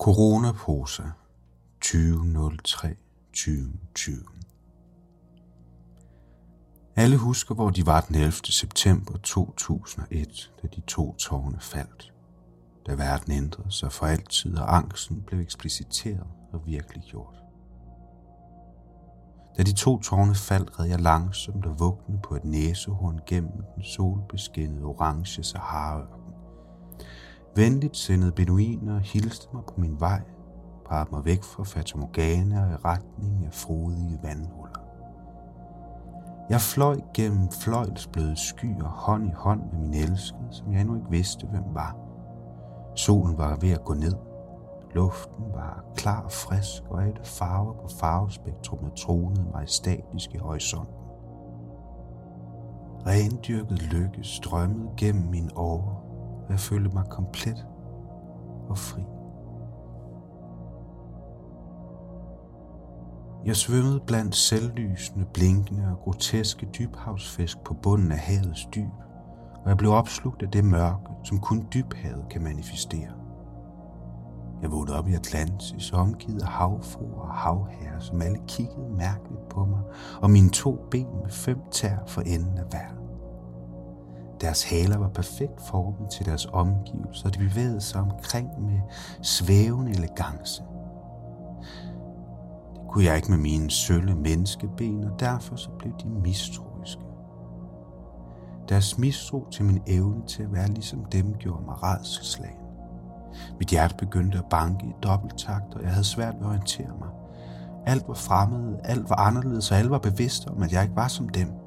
Coronaposa 2003 2020 Alle husker, hvor de var den 11. september 2001, da de to tårne faldt. Da verden ændrede sig for altid, og angsten blev ekspliciteret og virkelig gjort. Da de to tårne faldt, red jeg langsomt og vugtende på et næsehorn gennem den solbeskinnede orange Sahara Venligt sendede beduiner hilste mig på min vej, parrede mig væk fra Fatamorgana og i retning af frodige vandhuller. Jeg fløj gennem fløjlsbløde skyer hånd i hånd med min elskede, som jeg endnu ikke vidste, hvem var. Solen var ved at gå ned. Luften var klar og frisk, og alle farver på farvespektrummet tronede majestatisk i horisonten. Rendyrket lykke strømmede gennem min åre, og jeg følte mig komplet og fri. Jeg svømmede blandt selvlysende, blinkende og groteske dybhavsfisk på bunden af havets dyb, og jeg blev opslugt af det mørke, som kun dybhavet kan manifestere. Jeg vågnede op i Atlantis, omgivet af havfru og havherrer, som alle kiggede mærkeligt på mig, og mine to ben med fem tær for enden af verden. Deres haler var perfekt formet til deres omgivelser, og de bevægede sig omkring med svævende elegance. Det kunne jeg ikke med mine sølle menneskeben, og derfor så blev de mistroiske. Deres mistro til min evne til at være ligesom dem gjorde mig redselslagen. Mit hjerte begyndte at banke i dobbelttakt, og jeg havde svært ved at orientere mig. Alt var fremmed, alt var anderledes, og alle var bevidste om, at jeg ikke var som dem –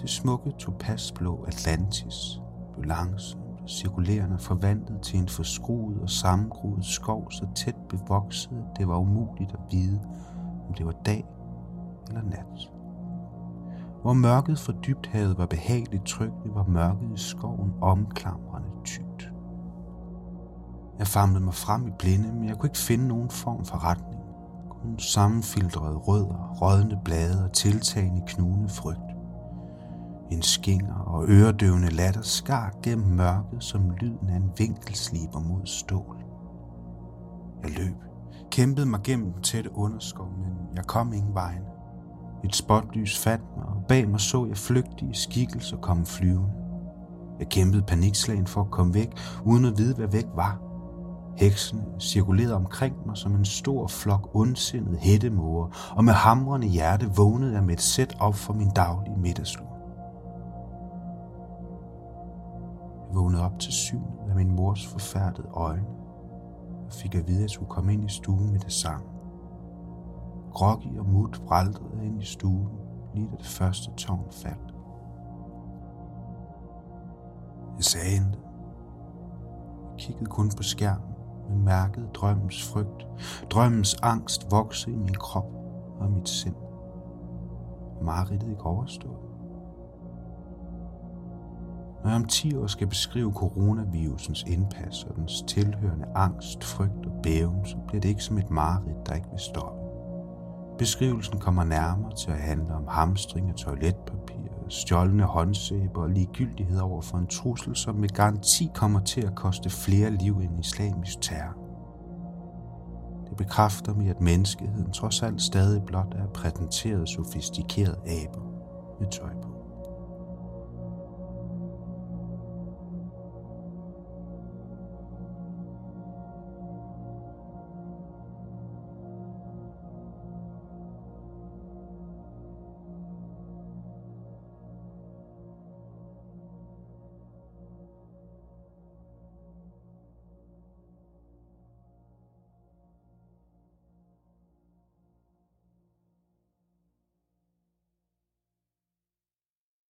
det smukke topasblå Atlantis blev langsomt og cirkulerende forvandlet til en forskruet og sammengroet skov så tæt bevokset, at det var umuligt at vide, om det var dag eller nat. Hvor mørket fra dybthavet var behageligt trygt, var mørket i skoven omklamrende tykt. Jeg famlede mig frem i blinde, men jeg kunne ikke finde nogen form for retning. Kun sammenfiltrede rødder, rådne blade og tiltagende knugende frygt. En skinger og øredøvende latter skar gennem mørket som lyden af en vinkelsliber mod stål. Jeg løb, kæmpede mig gennem den tætte underskov, men jeg kom ingen vejen. Et spotlys fandt mig, og bag mig så jeg flygtige skikkelser komme flyvende. Jeg kæmpede panikslagen for at komme væk, uden at vide, hvad væk var. Heksene cirkulerede omkring mig som en stor flok ondsindede hættemåger, og med hamrende hjerte vågnede jeg med et sæt op for min daglige middagslur. Vågnede op til synet af min mors forfærdede øjne og fik at vide, at jeg skulle komme ind i stuen med det samme. Groggy og mut vraltede ind i stuen, lige da det første tårn faldt. Jeg sagde intet. Jeg kiggede kun på skærmen, men mærkede drømmens frygt, drømmens angst vokse i min krop og mit sind. Mareridtet ikke overstået. Når jeg om 10 år skal beskrive coronavirusens indpas og dens tilhørende angst, frygt og bæven, så bliver det ikke som et mareridt, der ikke vil stoppe. Beskrivelsen kommer nærmere til at handle om hamstring af toiletpapir, stjålne håndsæber og ligegyldighed over for en trussel, som med garanti kommer til at koste flere liv end islamisk terror. Det bekræfter mig, at menneskeheden trods alt stadig blot er præsenteret sofistikeret aber med tøj på.